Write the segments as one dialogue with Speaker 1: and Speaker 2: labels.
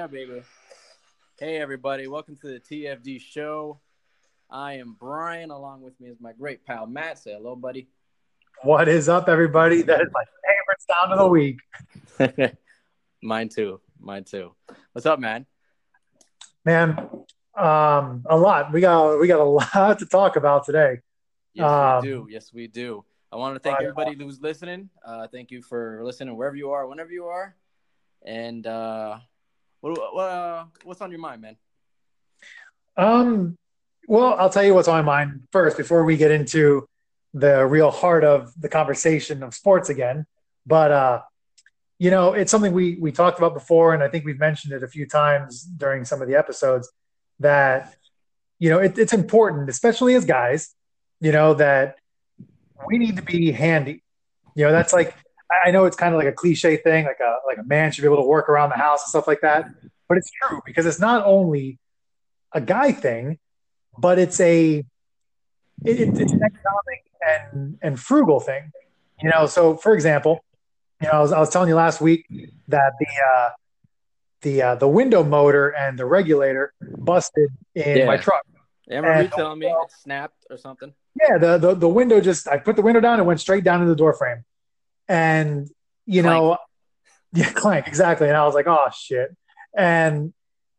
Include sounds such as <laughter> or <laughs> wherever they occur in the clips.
Speaker 1: Yeah, baby. Hey, everybody. Welcome to the TFD show. I am Brian. Along with me is my great pal, Matt. Say hello, buddy.
Speaker 2: What is up, everybody? That is my favorite sound of the week. <laughs>
Speaker 1: Mine too. Mine too. What's up, man?
Speaker 2: Man, um, a lot. We got we got a lot to talk about today.
Speaker 1: Yes,
Speaker 2: Um,
Speaker 1: we do. Yes, we do. I want to thank everybody who's listening. Uh, thank you for listening wherever you are, whenever you are. And uh, what, what uh, what's on your mind, man?
Speaker 2: Um, well, I'll tell you what's on my mind first before we get into the real heart of the conversation of sports again. But uh, you know, it's something we we talked about before, and I think we've mentioned it a few times during some of the episodes that you know it, it's important, especially as guys, you know, that we need to be handy. You know, that's like I- know it's kind of like a cliche thing, like a like a man should be able to work around the house and stuff like that. But it's true because it's not only a guy thing, but it's a it, it- it's an economic and and frugal thing. You know, so for example, you know, I was, I was telling you last week that the uh, the uh, the window motor and the regulator busted in
Speaker 1: Yeah.
Speaker 2: my truck.
Speaker 1: Yeah, remember you telling me it snapped or something.
Speaker 2: Yeah, the, the the window just I put the window down it went straight down into the door frame. And you know, <laughs> yeah, clank, exactly. And I was like, oh shit. And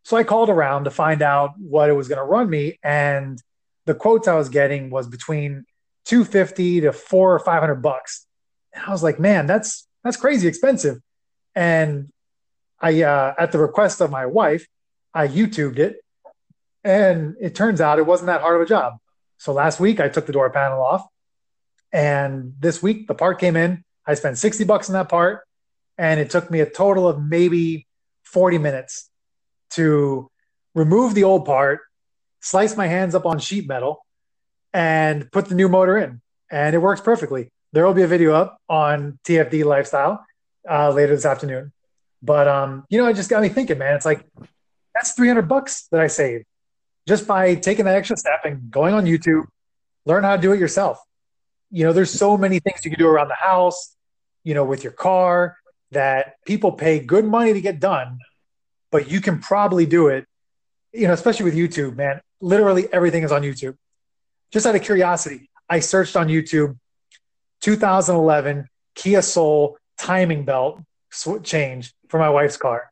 Speaker 2: so I called around to find out what it was gonna run me. And the quotes I was getting was between 250 to four or five hundred bucks. And I was like, man, that's that's crazy expensive. And I uh at the request of my wife, I YouTubed it. And it turns out it wasn't that hard of a job. So last week I took the door panel off, and this week the part came in. I spent 60 bucks on that part, and it took me a total of maybe 40 minutes to remove the old part, slice my hands up on sheet metal, and put the new motor in. And it works perfectly. There will be a video up on TFD Lifestyle uh, later this afternoon. But um, you know, it just got me thinking, man. It's like that's 300 bucks that I saved just by taking that extra step and going on YouTube, learn how to do it yourself. You know, there's so many things you can do around the house, you know, with your car that people pay good money to get done, but you can probably do it, you know, especially with YouTube, man. Literally everything is on YouTube. Just out of curiosity, I searched on YouTube 2011 Kia Soul timing belt sw- change for my wife's car.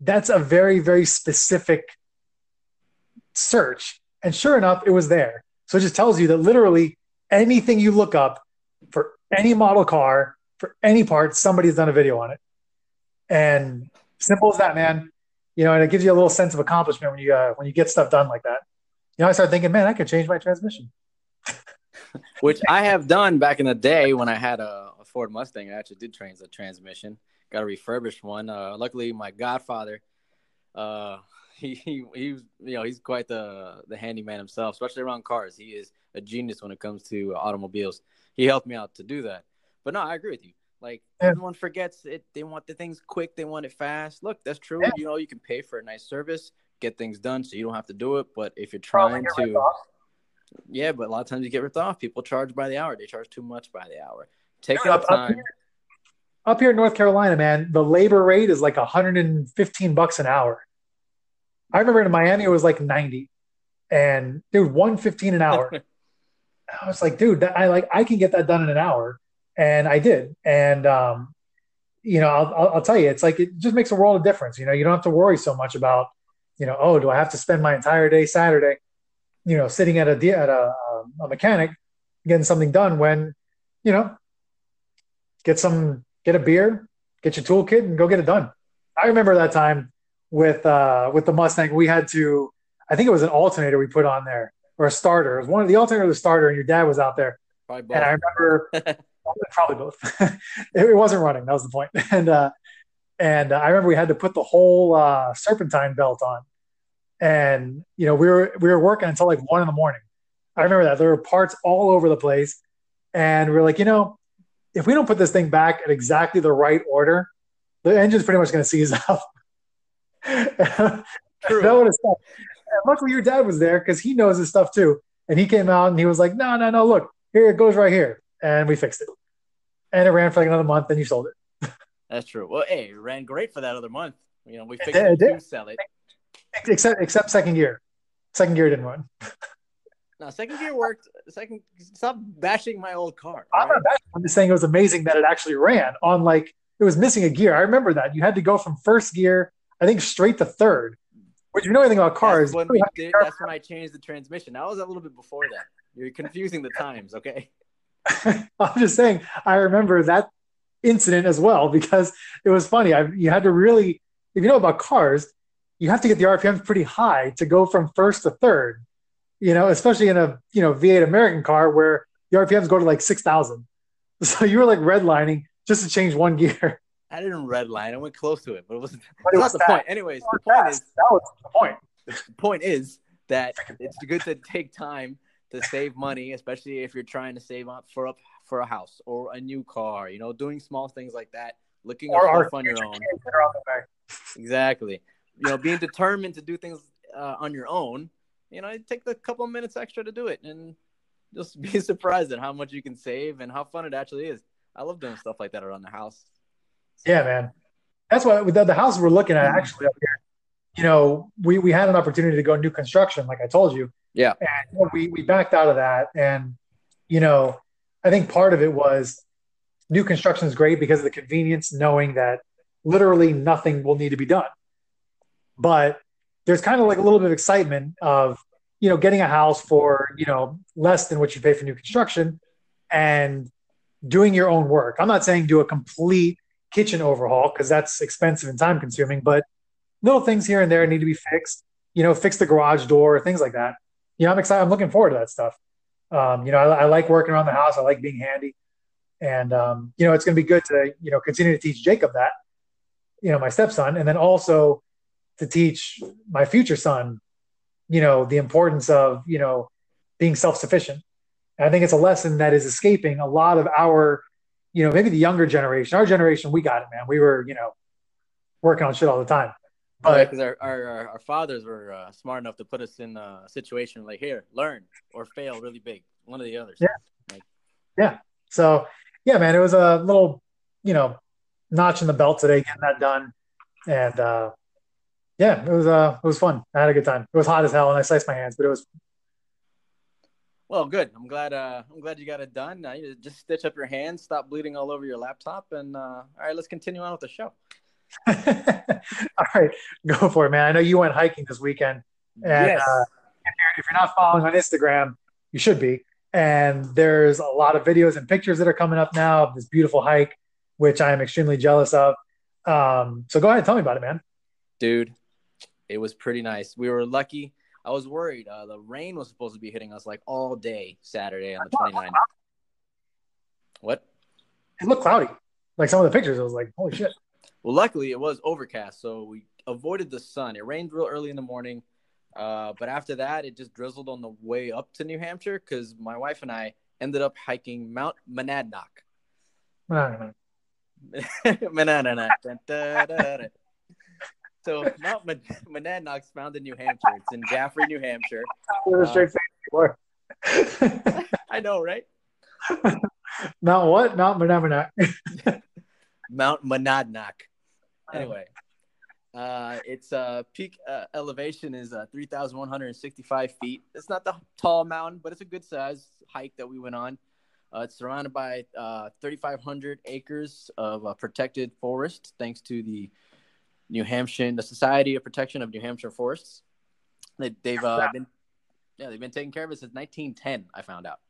Speaker 2: That's a very, very specific search. And sure enough, it was there. So it just tells you that literally anything you look up for any model car, for any part, somebody's done a video on it. And simple as that, man. You know, and it gives you a little sense of accomplishment when you uh, when you get stuff done like that. You know, I started thinking, man, I could change my transmission. <laughs>
Speaker 1: which I have done back in the day when I had a, a Ford Mustang. I actually did change the transmission, got a refurbished one. Uh, luckily, my godfather, uh, <laughs> he, he he's you know he's quite the the handyman himself, especially around cars. He is a genius when it comes to uh, automobiles. He helped me out to do that. But no, I agree with you. Like
Speaker 2: Yeah.
Speaker 1: everyone forgets it. They want the things quick. They want it fast. Look, that's true.
Speaker 2: Yeah.
Speaker 1: You know, you can pay for a nice service, get things done, so you don't have to do it. But if you're trying to yeah, but a lot of times you get ripped off. People charge by the hour. They charge too much by the hour. Take
Speaker 2: up- up
Speaker 1: time.
Speaker 2: here- Up here in North Carolina, man, the labor rate is like 115 bucks an hour. I remember in Miami it was like 90. And dude, 115 an hour. <laughs> I was like, dude, that, I like I can get that done in an hour, and I did. And um, you know, I'll, I'll, I'll tell you, it's like it just makes a world of difference. You know, you don't have to worry so much about, you know, oh, do I have to spend my entire day Saturday, you know, sitting at a at a, um, a mechanic getting something done when, you know, get some get a beer, get your toolkit, and go get it done. I remember that time with uh, with the Mustang, we had to. I think it was an alternator we put on there or a starter. It was one of the alternator or the starter, and your dad was out there.
Speaker 1: Probably both.
Speaker 2: And I remember <laughs> probably both. <laughs> it, it wasn't running. That was the point. <laughs> And uh, and uh, I remember we had to put the whole uh, serpentine belt on, and you know we were we were working until like one in the morning. I remember that there were parts all over the place, and we are like, you know, if we don't put this thing back at exactly the right order, the engine's pretty much going to seize up. <laughs>
Speaker 1: True.
Speaker 2: that would have. And luckily, your dad was there because he knows his stuff too. And he came out and he was like, "No, no, no! Look, here it goes right here," and we fixed it. And it ran for like another month, and you sold it. <laughs>
Speaker 1: That's true. Well, hey, it ran great for that other month. You know, we fixed it, it to sell it.
Speaker 2: Except except second gear. Second gear didn't run. <laughs>
Speaker 1: no, second gear worked. Second, stop bashing my old car.
Speaker 2: I'm not bashing. I'm just saying it was amazing that it actually ran on like it was missing a gear. I remember that you had to go from first gear, I think, straight to third. Which, you know anything about cars,
Speaker 1: that's when, did, that's when I changed the transmission. That was a little bit before that. You're confusing the times, okay? <laughs>
Speaker 2: I'm just saying, I remember that incident as well <laughs> because it was funny. I, you had to really, if you know about cars, you have to get the RPMs pretty high to go from first to third. You know, especially in a you know V8 American car where the RPMs go to like six thousand. <laughs> So you were like redlining just to change one gear.
Speaker 1: I didn't redline. I went close to it, but it wasn't. But it was not the point. Anyways, the point is
Speaker 2: that was the point. <laughs>
Speaker 1: The point is that it's good to take time to save money, especially if you're trying to save up for a for a house or a new car. You know, doing small things like that, looking or up stuff on your own. exactly. You know, being determined to do things uh, on your own. You know, it take a couple minutes extra to do it, and just <laughs> be surprised at how much you can save and how fun it actually is. I love doing stuff like that around the house.
Speaker 2: Yeah, man. That's what the, the house we're looking at mm. actually up here. You know, we, we had an opportunity to go new construction, like I told you.
Speaker 1: Yeah.
Speaker 2: And we, we backed out of that. And, you know, I think part of it was new construction is great because of the convenience, knowing that literally nothing will need to be done. But there's kind of like a little bit of excitement of, you know, getting a house for, you know, less than what you pay for new construction and doing your own work. I'm not saying do a complete kitchen overhaul because that's expensive and time consuming, but little things here and there need to be fixed. You know, fix the garage door, things like that. You know, I'm excited. I'm looking forward to that stuff. Um, you know, I, I, like working around the house. I like being handy, and um, you know, it's going to be good to you know continue to teach Jacob that, you know, my stepson, and then also to teach my future son, you know, the importance of you know being self sufficient. I think it's a lesson that is escaping a lot of our you know, maybe the younger generation, our generation, we got it, man. We were, you know, working on shit all the time.
Speaker 1: But because our, our, our fathers were uh, smart enough to put us in a situation like here, learn or fail really big, one of the others.
Speaker 2: Yeah. Like, yeah. So yeah, man, it was a little, you know, notch in the belt today, getting that done, and uh, yeah, it was uh, it was fun. I had a good time. It was hot as hell, and I sliced my hands, but it was
Speaker 1: well, good. I'm glad. Uh, I'm glad you got it done. You just stitch up your hands, stop bleeding all over your laptop, and uh, all right, let's continue on with the show. <laughs>
Speaker 2: all right, go for it, man. I know you went hiking this weekend, and yes. uh, if, you're, if you're not following on Instagram, you should be. And there's a lot of videos and pictures that are coming up now of this beautiful hike, which I am extremely jealous of. Um, so go ahead, and tell me about it, man.
Speaker 1: Dude, it was pretty nice. We were lucky I was worried. Uh, the rain was supposed to be hitting us like all day Saturday on the 29th. What?
Speaker 2: It looked cloudy. Like some of the pictures, I was like, holy shit.
Speaker 1: Well, luckily it was overcast, so we avoided the sun. It rained real early in the morning, uh, but after that, it just drizzled on the way up to New Hampshire because my wife and I ended up hiking Mount Monadnock. Monadnock. <laughs> So Mount Monadnock's <laughs> found in New Hampshire. It's in Jaffrey, New Hampshire. Uh, <laughs> I know, right? <laughs>
Speaker 2: Mount what? Mount Monadnock.
Speaker 1: Mount Monadnock. Anyway, uh, its uh, peak uh, elevation is uh, 3,165 feet. It's not the tall mountain, but it's a good size hike that we went on. Uh, it's surrounded by uh, 3,500 acres of uh, protected forest, thanks to the New Hampshire, the Society of Protection of New Hampshire Forests. They, have uh, been, yeah, they've been taking care of it since 1910. I found out.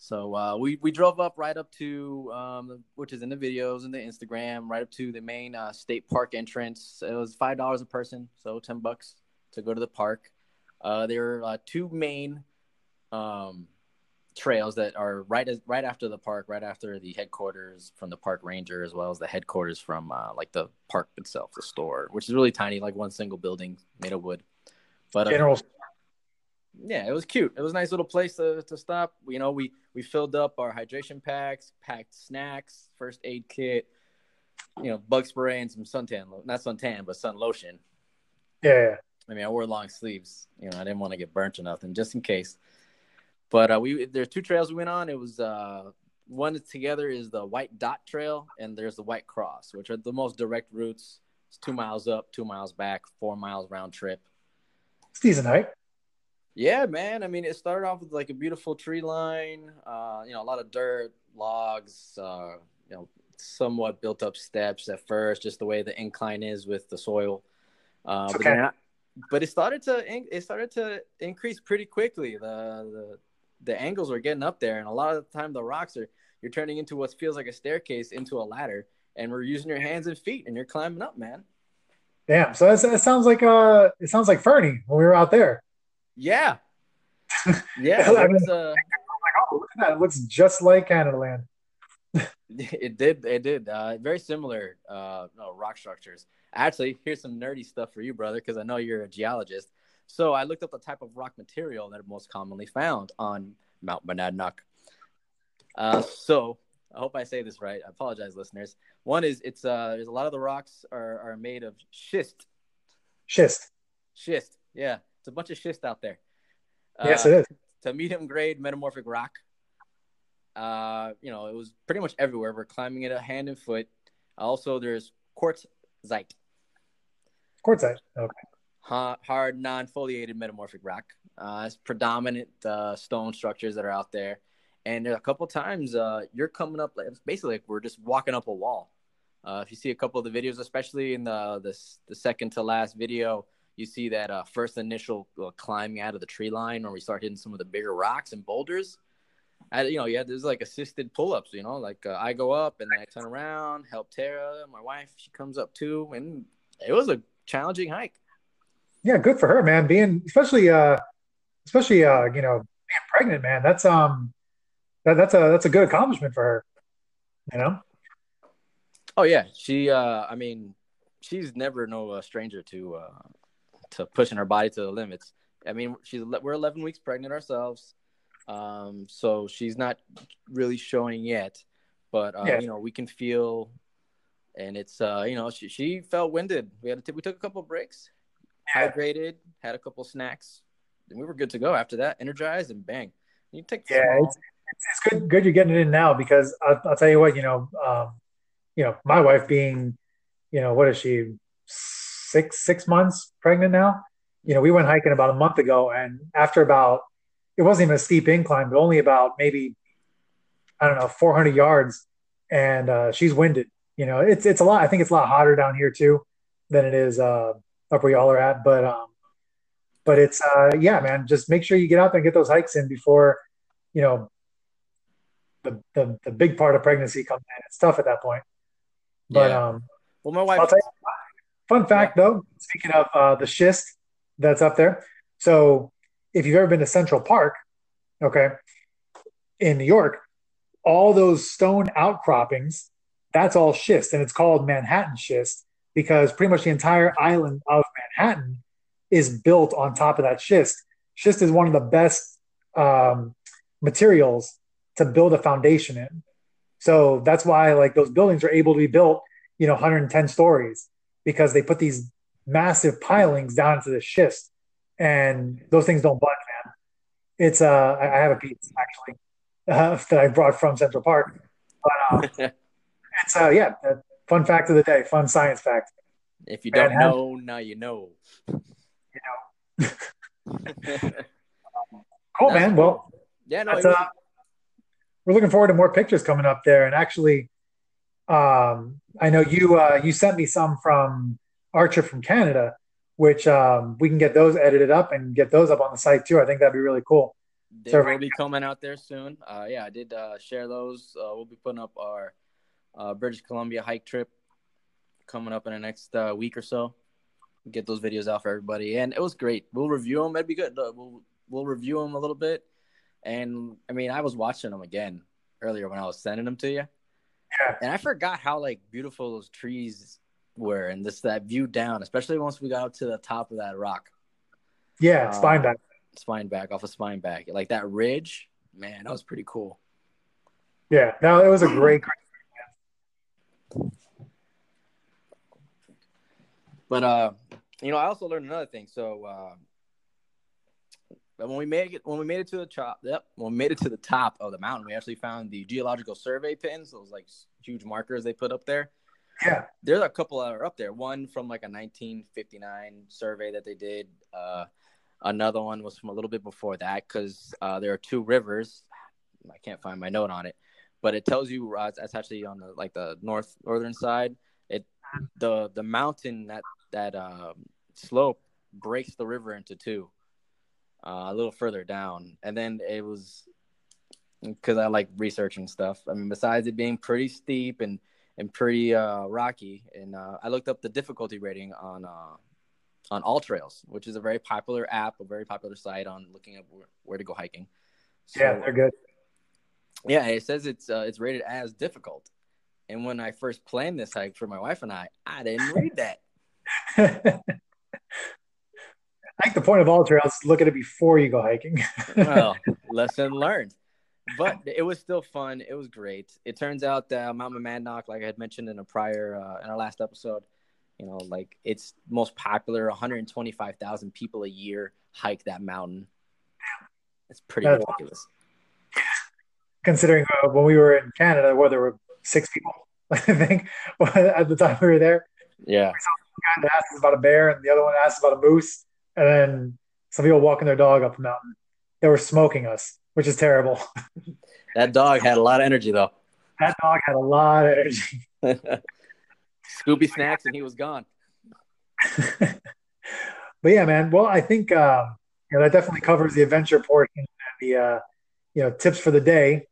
Speaker 1: So uh, we we drove up right up to um, which is in the videos and the Instagram, right up to the main uh, state park entrance. It was five dollars a person, so ten bucks to go to the park. Uh, there are uh, two main um, trails that are right as right after the park, right after the headquarters from the park ranger, as well as the headquarters from uh, like the park itself, the store, which is really tiny, like one single building made of wood. But uh, general. Yeah, it was cute. It was a nice little place to, to stop. You know, we we filled up our hydration packs, packed snacks, first aid kit, you know, bug spray and some suntan, not suntan, but sun lotion.
Speaker 2: Yeah.
Speaker 1: I mean, I wore long sleeves. You know, I didn't want to get burnt or nothing, just in case. But uh, we there's two trails we went on. It was uh, one together is the White Dot Trail, and there's the White Cross, which are the most direct routes It's two miles up, two miles back, four miles round trip.
Speaker 2: It's decent hike.
Speaker 1: Yeah, man. I mean, it started off with like a beautiful tree line. Uh, you know, a lot of dirt, logs. Uh, you know, somewhat built up steps at first, just the way the incline is with the soil. Uh, but,
Speaker 2: okay.
Speaker 1: then, but it started to it started to increase pretty quickly. The the the angles are getting up there, and a lot of the time the rocks are you're turning into what feels like a staircase into a ladder, and we're using your hands and feet, and you're climbing up, man.
Speaker 2: Damn. So that's, it sounds like uh, it sounds like Fernie when we were out there.
Speaker 1: Yeah, <laughs> yeah.
Speaker 2: I mean-
Speaker 1: was, uh,
Speaker 2: Like, oh, look at that! It looks just like Canada Land. <laughs>
Speaker 1: It did. It did. Uh, very similar uh, no, rock structures. Actually, here's some nerdy stuff for you, brother, because I know you're a geologist. So I looked up the type of rock material that are most commonly found on Mount Monadnock. Uh, so I hope I say this right. I apologize, listeners. One is it's uh, there's a lot of the rocks are, are made of schist.
Speaker 2: Schist.
Speaker 1: Schist. Yeah, it's a bunch of schist out there.
Speaker 2: yes,
Speaker 1: Uh,
Speaker 2: it is.
Speaker 1: it's a medium grade metamorphic rock. Uh, you know, it was pretty much everywhere. We're climbing it a hand and foot. Also, there's quartzite,
Speaker 2: Quartzite. Okay.
Speaker 1: Ha- hard, non-foliated metamorphic rock. Uh, it's predominant uh, stone structures that are out there. And a couple times, uh, you're coming up. Like, basically like we're just walking up a wall. Uh, if you see a couple of the videos, especially in the the, the second to last video, you see that uh, first initial uh, climbing out of the tree line, where we start hitting some of the bigger rocks and boulders. I, you know, yeah, there's like assisted pull-ups. You know, like I go up and I turn around, help Tara, my wife. She comes up too, and it was a challenging hike.
Speaker 2: Yeah, good for her, man. Being especially uh, especially uh, you know, being pregnant, man. That's um, that, that's a that's a good accomplishment for her. You know.
Speaker 1: Oh yeah, she. Uh, I mean, she's never no uh, stranger to uh, to pushing her body to the limits. I mean, she's we're 11 weeks pregnant ourselves, um, so she's not really showing yet. But uh,
Speaker 2: Yeah.
Speaker 1: you know, we can feel, and it's uh, you know, she she felt winded. We had to we took a couple breaks,
Speaker 2: Yeah.
Speaker 1: hydrated, had a couple snacks, and we were good to go after that. Energized and bang. You take
Speaker 2: Yeah,
Speaker 1: small-
Speaker 2: it's, it's good good you're getting it in now because I'll, I'll tell you what, you know, um, you know, my wife being, you know, what is she, six six months pregnant now? You know, we went hiking about a month ago, and after about, it wasn't even a steep incline, but only about maybe, I don't know, 400 yards, and uh, she's winded. You know, it's it's a lot. I think it's a lot hotter down here too than it is uh, up where y'all are at, but um, but it's uh, yeah, man. Just make sure you get out there and get those hikes in before, you know, the, the the big part of pregnancy comes in. It's tough at that point. But
Speaker 1: Yeah.
Speaker 2: um,
Speaker 1: well, my wife.
Speaker 2: I'll tell you, fun fact though, speaking of uh, the schist that's up there. So if you've ever been to Central Park, okay, in New York, all those stone outcroppings, that's all schist, and it's called Manhattan schist because pretty much the entire island of Manhattan is built on top of that schist. Schist is one of the best um, materials to build a foundation in. So that's why like those buildings are able to be built, you know, 110 stories because they put these massive pilings down into the schist, and those things don't budge, man. It's uh, I have a piece actually uh, <laughs> that I brought from Central Park, but um, <laughs> it's uh, yeah, fun fact of the day, fun science fact.
Speaker 1: If you don't
Speaker 2: Manhattan.
Speaker 1: know, now you know.
Speaker 2: You <laughs> know, cool, man. Well,
Speaker 1: yeah, no, was-
Speaker 2: uh, we're looking forward to more pictures coming up there. And actually, um, I know you uh, you sent me some from Archer from Canada, which um, we can get those edited up and get those up on the site too. I think that'd be really cool.
Speaker 1: They
Speaker 2: So-
Speaker 1: will be coming out there soon. Uh, yeah, I did uh, share those. Uh, we'll be putting up our uh, British Columbia hike trip coming up in the next uh, week or so. Get those videos out for everybody, and it was great. We'll review them. It'd be good. We'll we'll review them a little bit, and I mean, I was watching them again earlier when I was sending them to you,
Speaker 2: Yeah.
Speaker 1: and I forgot how like beautiful those trees were, and this that view down, especially once we got up to the top of that rock.
Speaker 2: Yeah,
Speaker 1: Uh,
Speaker 2: spine back.
Speaker 1: spine back off of spine back like that ridge man that was pretty cool
Speaker 2: Yeah, no, it was a great, great.
Speaker 1: But uh you know i also learned another thing so uh when we made it when we made it to the top yep when we made it to the top of the mountain we actually found the geological survey pins those like huge markers they put up there
Speaker 2: Yeah.
Speaker 1: There's a couple that are up there. One from like a 1959 survey that they did. Uh, another one was from a little bit before that because uh, there are two rivers. I can't find my note on it, but it tells you uh, it's actually on the like the north northern side. It the the mountain that that uh, slope breaks the river into two, uh, a little further down, and then it was because I like researching stuff. I mean, besides it being pretty steep and and pretty uh, rocky, and uh, I looked up the difficulty rating on uh, on AllTrails, which is a very popular app, a very popular site on looking up where, where to go hiking.
Speaker 2: So, yeah, they're good.
Speaker 1: Yeah, it says it's uh, it's rated as difficult. And when I first planned this hike for my wife and I, I didn't read that. <laughs>
Speaker 2: I think the point of AllTrails is look at it before you go hiking. <laughs>
Speaker 1: well, lesson learned. But it was still fun. It was great. It turns out that Mount Monadnock, like I had mentioned in a prior uh, in our last episode, you know, like it's most popular. 125,000 people a year hike that mountain. It's pretty That's ridiculous.
Speaker 2: Awesome. Considering uh, when we were in Canada, where there were six people, <laughs> I think, <laughs> at the time we were there.
Speaker 1: Yeah.
Speaker 2: One guy asked us about a bear, and the other one asked about a moose, and then some people walking their dog up the mountain. They were smoking us, which is terrible. <laughs>
Speaker 1: that dog had a lot of energy, though.
Speaker 2: That dog had a lot of energy.
Speaker 1: Scooby snacks, and he was gone.
Speaker 2: but yeah, man. Well, I think uh, you know that definitely covers the adventure portion and the uh, you know tips for the day.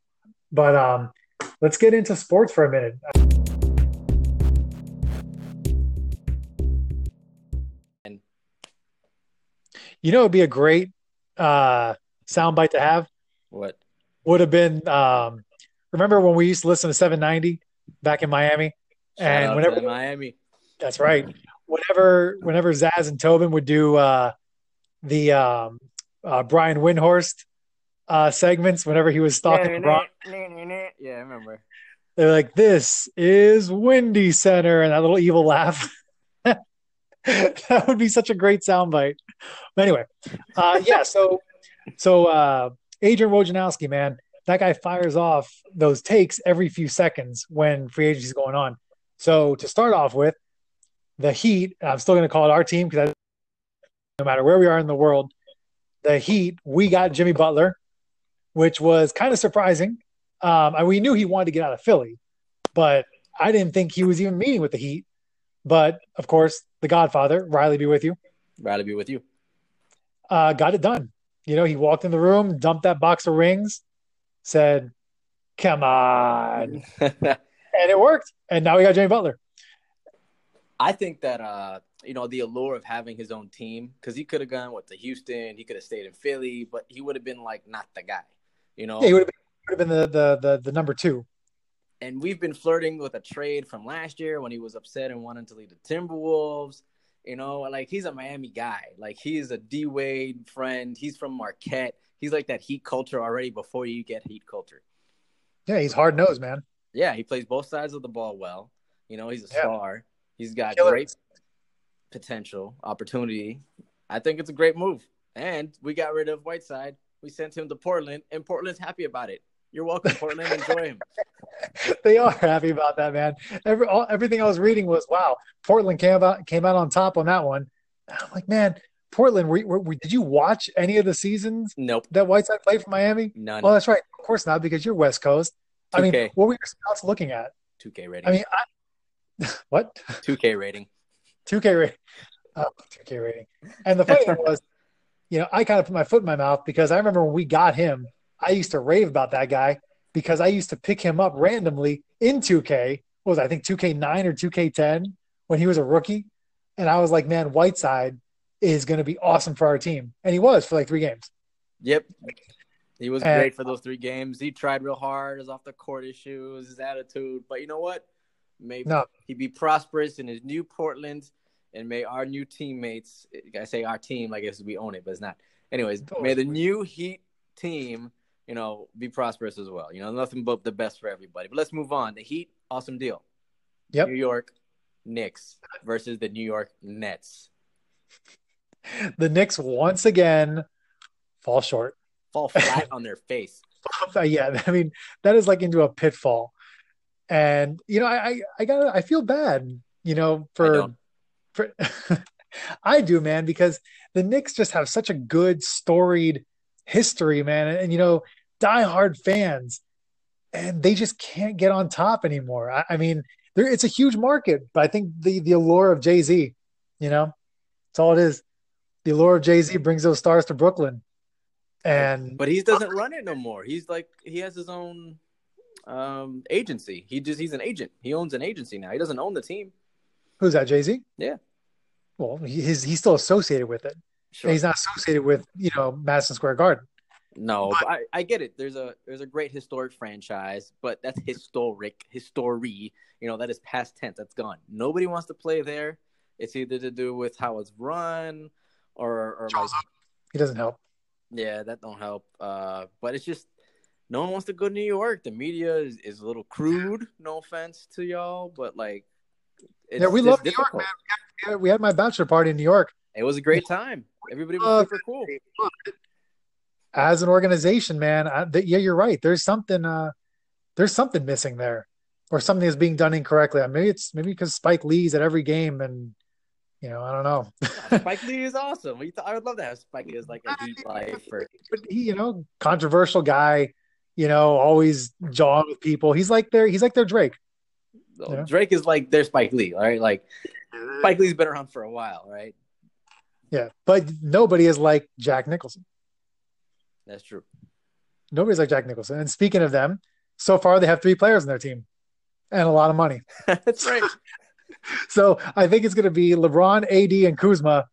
Speaker 2: But um, let's get into sports for a minute. You know, it'd be a great uh, soundbite to have.
Speaker 1: What
Speaker 2: would have been? Um, remember when we used to listen to 790 back in Miami?
Speaker 1: Shout and whenever Miami,
Speaker 2: that's right. Whenever whenever Zaz and Tobin would do uh, the um, uh, Brian Windhorst uh, segments, whenever he was stalking LeBron, <laughs>
Speaker 1: yeah, I remember.
Speaker 2: They're like, "This is Windy Center," and that little evil laugh. <laughs> that would be such a great soundbite. But anyway, uh, yeah. So, so uh, Adrian Wojnarowski, man, that guy fires off those takes every few seconds when free agency is going on. So to start off with, the Heat, I'm still going to call it our team because no matter where we are in the world, the Heat, we got Jimmy Butler, which was kind of surprising. Um, and we knew he wanted to get out of Philly, but I didn't think he was even meeting with the Heat. But of course, the Godfather, Riley, be with you.
Speaker 1: Riley, be with you.
Speaker 2: Uh, got it done. You know, he walked in the room, dumped that box of rings, said, "Come on," <laughs> and it worked. And now we got Jimmy Butler.
Speaker 1: I think that uh, you know the allure of having his own team because he could have gone with the Houston, he could have stayed in Philly, but he would have been like not the guy, you know.
Speaker 2: Yeah, he would have been, the, the the the number two.
Speaker 1: And we've been flirting with a trade from last year when he was upset and wanted to leave the Timberwolves. You know, like he's a Miami guy. Like he's a D Wade friend. He's from Marquette. He's like that Heat culture already before you get Heat culture.
Speaker 2: Yeah, he's hard nosed, man.
Speaker 1: Yeah, he plays both sides of the ball well. You know, he's a yeah. star. He's got Killer. great potential, opportunity. I think it's a great move. And we got rid of Whiteside. We sent him to Portland, and Portland's happy about it. You're welcome, Portland. Enjoy him. <laughs>
Speaker 2: they are happy about that, man. Every all, everything I was reading was, wow, Portland came out came out on top on that one. I'm like, man, Portland. Were, were, did you watch any of the seasons?
Speaker 1: Nope.
Speaker 2: That Whiteside played for Miami?
Speaker 1: None.
Speaker 2: Oh, that's right. Of course not, because you're West Coast. 2K. I mean, what were your scouts looking at?
Speaker 1: 2K rating.
Speaker 2: I mean, I, <laughs> what?
Speaker 1: 2K rating. <laughs>
Speaker 2: 2K rating. Oh, 2K rating. And the funny thing was, you know, I kind of put my foot in my mouth because I remember when we got him, I used to rave about that guy because I used to pick him up randomly in 2K. What was it, I think 2K9 or 2K10 when he was a rookie, and I was like, man, Whiteside is going to be awesome for our team, and he was for like three games.
Speaker 1: Yep, he was and, great for those three games. He tried real hard. His off the court issues, his attitude. But you know what? Maybe no. he'd be prosperous in his new Portland, and may our new teammates. I say our team, like guess we own it, but it's not. Anyways, may the new Heat team, you know, be prosperous as well. You know, nothing but the best for everybody. But let's move on. The Heat, awesome deal.
Speaker 2: Yep.
Speaker 1: New York Knicks versus the New York Nets.
Speaker 2: The Knicks once again fall short
Speaker 1: fall flat on their face. <laughs>
Speaker 2: yeah, I mean that is like into a pitfall. And you know, I I got I feel bad, you know, for
Speaker 1: I
Speaker 2: for <laughs> I do, man, because the Knicks just have such a good storied history, man, and, and you know, diehard fans, and they just can't get on top anymore. I, I mean, there it's a huge market, but I think the the allure of Jay Z, you know, that's all it is. The allure of Jay Z brings those stars to Brooklyn, and
Speaker 1: but he doesn't run it no more. He's like he has his own um agency. He just he's an agent. He owns an agency now. He doesn't own the team.
Speaker 2: who's that? Jay Z.
Speaker 1: Yeah.
Speaker 2: Well, he, he's he's still associated with it.
Speaker 1: Sure.
Speaker 2: He's not associated with you know Madison Square Garden.
Speaker 1: No, but I, I get it. There's a there's a great historic franchise, but that's historic, history. You know, that is past tense. That's gone. Nobody wants to play there. It's either to do with how it's run or or like,
Speaker 2: He doesn't help.
Speaker 1: yeah, that don't help. Uh, but it's just no one wants to go to New York. The media is, is a little crude. No offense to y'all, but like, it's
Speaker 2: yeah, we love New York, man. We had, we had my bachelor party in New York.
Speaker 1: It was a great time. Everybody was
Speaker 2: Uh,
Speaker 1: super cool.
Speaker 2: As an organization, man, I, th- yeah, you're right. There's something, uh, there's something missing there, or something is being done incorrectly. Uh, Maybe it's maybe because Spike Lee's at every game, and you know, I don't know. <laughs>
Speaker 1: Spike <laughs> Lee is awesome. I would love to have Spike Lee as like a deep life or
Speaker 2: but he, you know, controversial guy. You know, always jawing with people. He's like their he's like their Drake.
Speaker 1: Drake is like their Spike Lee, all right? Like Spike Lee's been around for a while, right?
Speaker 2: Yeah, but nobody is like Jack Nicholson.
Speaker 1: That's true.
Speaker 2: Nobody's like Jack Nicholson. And speaking of them, so far they have three players in their team and a lot of money. <laughs>
Speaker 1: That's right.
Speaker 2: So I think it's going to be LeBron, AD, and Kuzma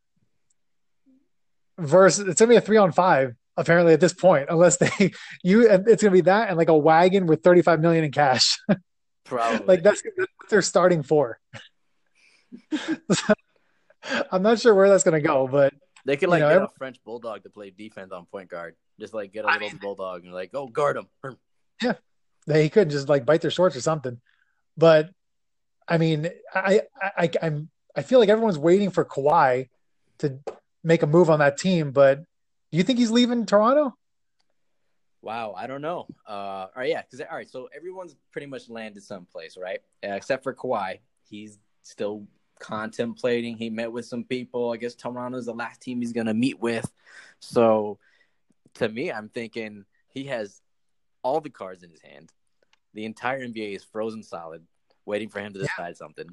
Speaker 2: versus it's going to be a three on five apparently at this point, unless they <laughs> you and it's going to be that and like a wagon with 35 million in cash. <laughs>
Speaker 1: Probably.
Speaker 2: like that's, that's what they're starting for. <laughs> I'm not sure where that's going to go, but
Speaker 1: they could like
Speaker 2: you know,
Speaker 1: get
Speaker 2: every-
Speaker 1: a French bulldog to play defense on point guard. Just like get a little bulldog and like, oh, guard him. <laughs>
Speaker 2: Yeah, they could just like bite their shorts or something. But I mean, I, I, I I'm I feel like everyone's waiting for Kawhi to make a move on that team. But do you think he's leaving Toronto?
Speaker 1: Wow, I don't know. Uh, all right, yeah, because all right, so everyone's pretty much landed someplace, right? Uh, except for Kawhi, he's still contemplating. He met with some people. I guess Toronto's the last team he's gonna meet with. So, to me, I'm thinking he has all the cards in his hand. The entire NBA is frozen solid, waiting for him to decide something.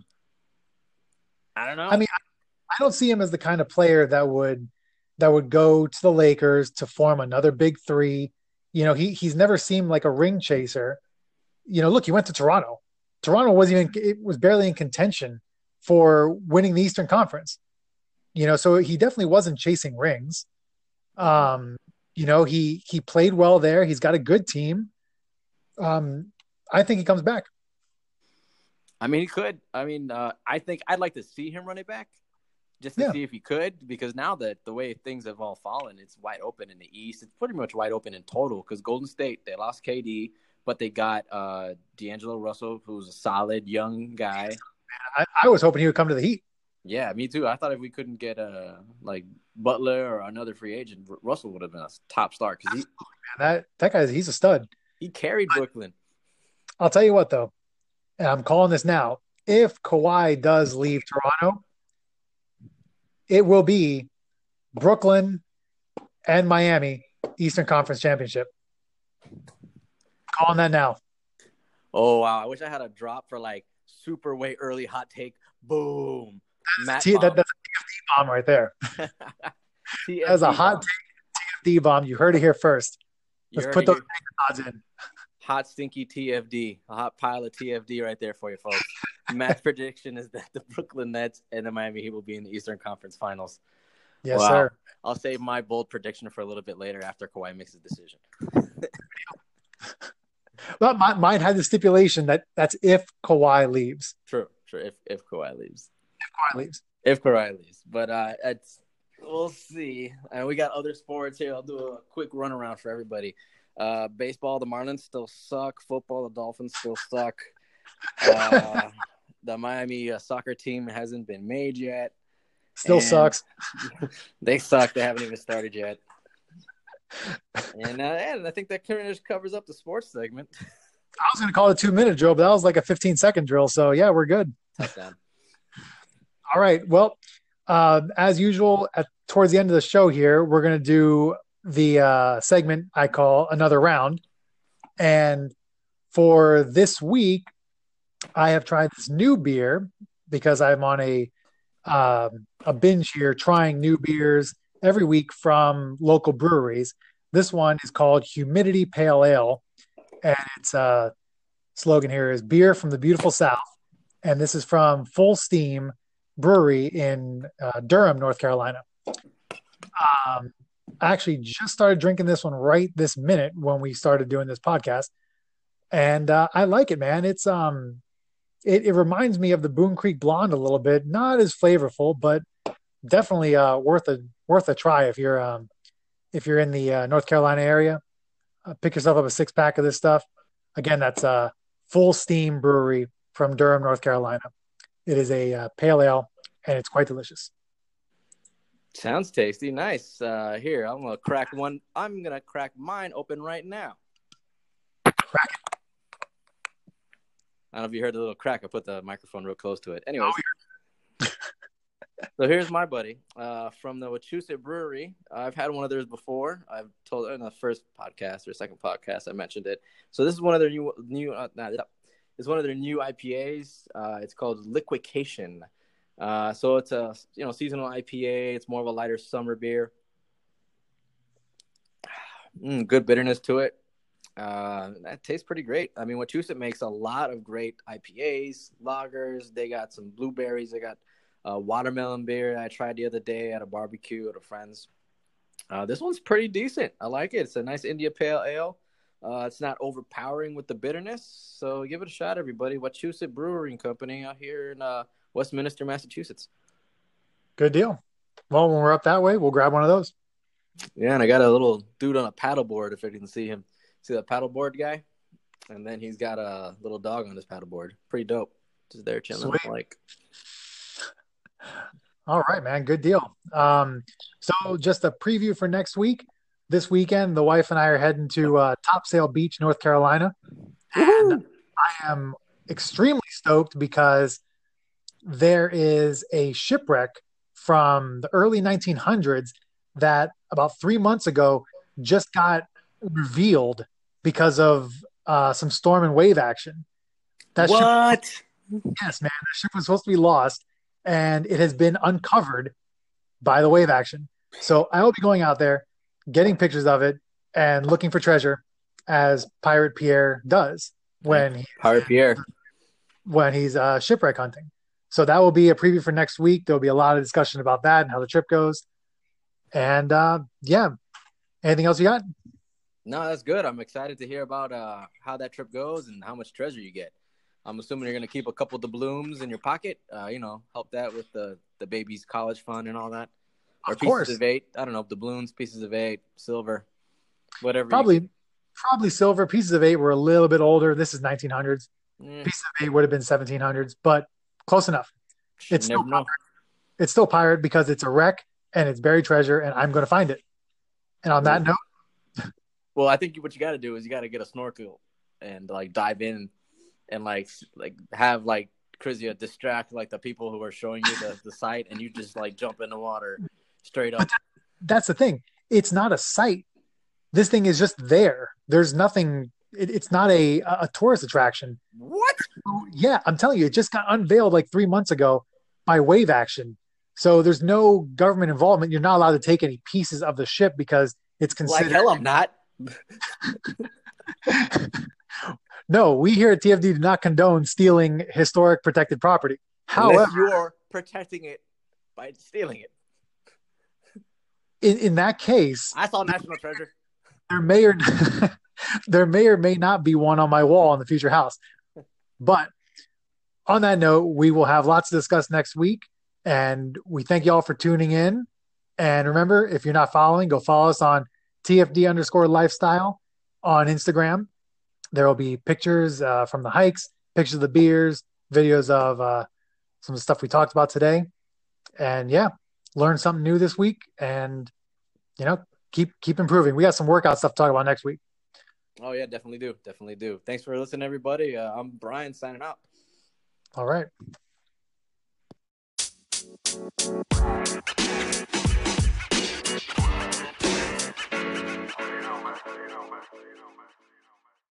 Speaker 1: I don't know.
Speaker 2: I mean, I don't see him as the kind of player that would that would go to the Lakers to form another big three. You know, he he's never seemed like a ring chaser. You know, look, he went to Toronto. Toronto wasn't even it was barely in contention for winning the Eastern Conference. You know, so he definitely wasn't chasing rings. Um, you know, he he played well there. He's got a good team. Um, I think he comes back.
Speaker 1: I mean, he could. I mean, uh, I think I'd like to see him run it back, just to
Speaker 2: Yeah.
Speaker 1: see if he could. Because now that the way things have all fallen, it's wide open in the East. It's pretty much wide open in total. Because Golden State they lost KD, but they got uh, D'Angelo Russell, who's a solid young guy.
Speaker 2: I, I was hoping he would come to the Heat.
Speaker 1: Yeah, me too. I thought if we couldn't get uh, like Butler or another free agent, Russell would have been a top star because he
Speaker 2: Man, that that guy, he's a stud.
Speaker 1: he carried Brooklyn.
Speaker 2: I'll tell you what, though, and I'm calling this now. If Kawhi does leave Toronto, it will be Brooklyn and Miami Eastern Conference Championship. Calling that now.
Speaker 1: Oh wow! I wish I had a drop for like super way early hot take. Boom. Matt
Speaker 2: T- that, that's a TFD bomb right there. <laughs> <laughs> That's a hot take TFD bomb. You heard it here first. Let's put those odds in.
Speaker 1: hot stinky TFD, a hot pile of TFD right there for you folks. <laughs> Matt's prediction is that the Brooklyn Nets and the Miami Heat will be in the Eastern Conference Finals.
Speaker 2: Yes,
Speaker 1: Wow.
Speaker 2: sir.
Speaker 1: I'll save my bold prediction for a little bit later after Kawhi makes his decision.
Speaker 2: But my, mine had the stipulation that that's if Kawhi leaves.
Speaker 1: True, true. If if Kawhi leaves,
Speaker 2: Kawhi leaves.
Speaker 1: if Kawhi leaves, but uh, it's we'll see. And we got other sports here. I'll do a quick run around for everybody. Uh, baseball, the Marlins still suck. Football, the Dolphins still suck. Uh, <laughs> the Miami uh, soccer team hasn't been made yet.
Speaker 2: Still
Speaker 1: And-
Speaker 2: sucks. <laughs>
Speaker 1: They suck. They haven't even started yet. And, uh, and I think that pretty much covers up the sports segment.
Speaker 2: I was going to call it a two minute drill, but that was like a 15 second drill. So yeah, we're good.
Speaker 1: Touchdown. <laughs>
Speaker 2: All right. Well, uh, as usual, at towards the end of the show here, we're going to do the uh, segment I call another round. And for this week, I have tried this new beer because I'm on a um, a binge here, trying new beers every week from local breweries. This one is called Humidity Pale Ale, and its uh, slogan here is "Beer from the Beautiful South." And this is from Fullsteam Brewery in uh, Durham, North Carolina. Um, I actually just started drinking this one right this minute when we started doing this podcast, and uh, I like it, man. It's um, it, it reminds me of the Boone Creek Blonde a little bit. Not as flavorful, but definitely uh, worth a worth a try if you're um, if you're in the uh, North Carolina area. Uh, pick yourself up a six pack of this stuff. Again, that's a uh, Fullsteam Brewery from Durham, North Carolina. It is a uh, pale ale, and it's quite delicious.
Speaker 1: Sounds tasty. Nice. Uh, here, I'm gonna crack one. I'm gonna crack mine open right now.
Speaker 2: Crack.
Speaker 1: I don't know if you heard the little crack. I put the microphone real close to it. Anyways, oh, so here's my buddy uh, from the Wachusett Brewery. I've had one of theirs before. I've told in the first podcast or second podcast I mentioned it. So this is one of their new new. Uh, nah, it's one of their new IPAs. Uh, it's called Liquication. Uh, so it's a you know seasonal IPA. It's more of a lighter summer beer. <sighs> Mm, good bitterness to it. Uh, that tastes pretty great. I mean, Wachusett makes a lot of great IPAs, lagers. They got some blueberries. They got a watermelon beer I tried the other day at a barbecue at a friend's. Uh, this one's pretty decent. I like it. It's a nice India Pale Ale. Uh, it's not overpowering with the bitterness, so give it a shot, everybody. Wachusett Brewing Company out here in uh, Westminster, Massachusetts.
Speaker 2: Good deal. Well, when we're up that way, we'll grab one of those.
Speaker 1: Yeah, and I got a little dude on a paddleboard if I can see him. See that paddleboard guy? And then he's got a little dog on his paddleboard. Pretty dope. Just there chilling. Sweet. Like.
Speaker 2: All right, man. Good deal. Um, so just a preview for next week. This weekend, the wife and I are heading to uh, Topsail Beach, North Carolina, and I am extremely stoked because there is a shipwreck from the early 1900s that about three months ago just got revealed because of uh, some storm and wave action.
Speaker 1: That what?
Speaker 2: Ship, yes, man. The ship was supposed to be lost, and it has been uncovered by the wave action. So I will be going out there, getting pictures of it, and looking for treasure, as Pirate Pierre does when he,
Speaker 1: Pirate Pierre
Speaker 2: when he's uh, shipwreck hunting. So that will be a preview for next week. There'll be a lot of discussion about that and how the trip goes. And uh, yeah, anything else you got?
Speaker 1: No, that's good. I'm excited to hear about uh, how that trip goes and how much treasure you get. I'm assuming you're going to keep a couple of doubloons in your pocket. Uh, you know, help that with the the baby's college fund and all that.
Speaker 2: Or of pieces course.
Speaker 1: of eight. I don't know, the doubloons, pieces of eight, silver, whatever.
Speaker 2: Probably, probably silver. Pieces of eight were a little bit older. This is 1900s. Mm. Pieces of eight would have been 1700s, but Close enough. It's still pirate. it's still pirate because it's a wreck and it's buried treasure, and I'm going to find it. And on that note,
Speaker 1: well, I think what you got to do is you got to get a snorkel and like dive in and like like have like Krizia distract like the people who are showing you the, the site, and you just like jump in the water straight up. That,
Speaker 2: that's the thing. It's not a site. This thing is just there. There's nothing it, it's not a a tourist attraction.
Speaker 1: What?
Speaker 2: Yeah, I'm telling you, it just got unveiled like three months ago by Wave Action. So there's no government involvement. You're not allowed to take any pieces of the ship because it's considered.
Speaker 1: Like hell, I'm not. <laughs>
Speaker 2: no, we here at TFD do not condone stealing historic protected property. However,
Speaker 1: Unless you're protecting it by stealing it.
Speaker 2: In in that case,
Speaker 1: I saw national treasure.
Speaker 2: There may or <laughs> there may or may not be one on my wall in the future house. But on that note, we will have lots to discuss next week. And we thank you all for tuning in. And remember, if you're not following, go follow us on TFD underscore lifestyle on Instagram. There will be pictures uh, from the hikes, pictures of the beers, videos of uh, some of the stuff we talked about today. And yeah, learn something new this week and, you know, keep keep improving. We got some workout stuff to talk about next week.
Speaker 1: Oh, yeah, definitely do. Definitely do. Thanks for listening, everybody. Uh, I'm Brian signing out.
Speaker 2: All right. You know, man. You know, man.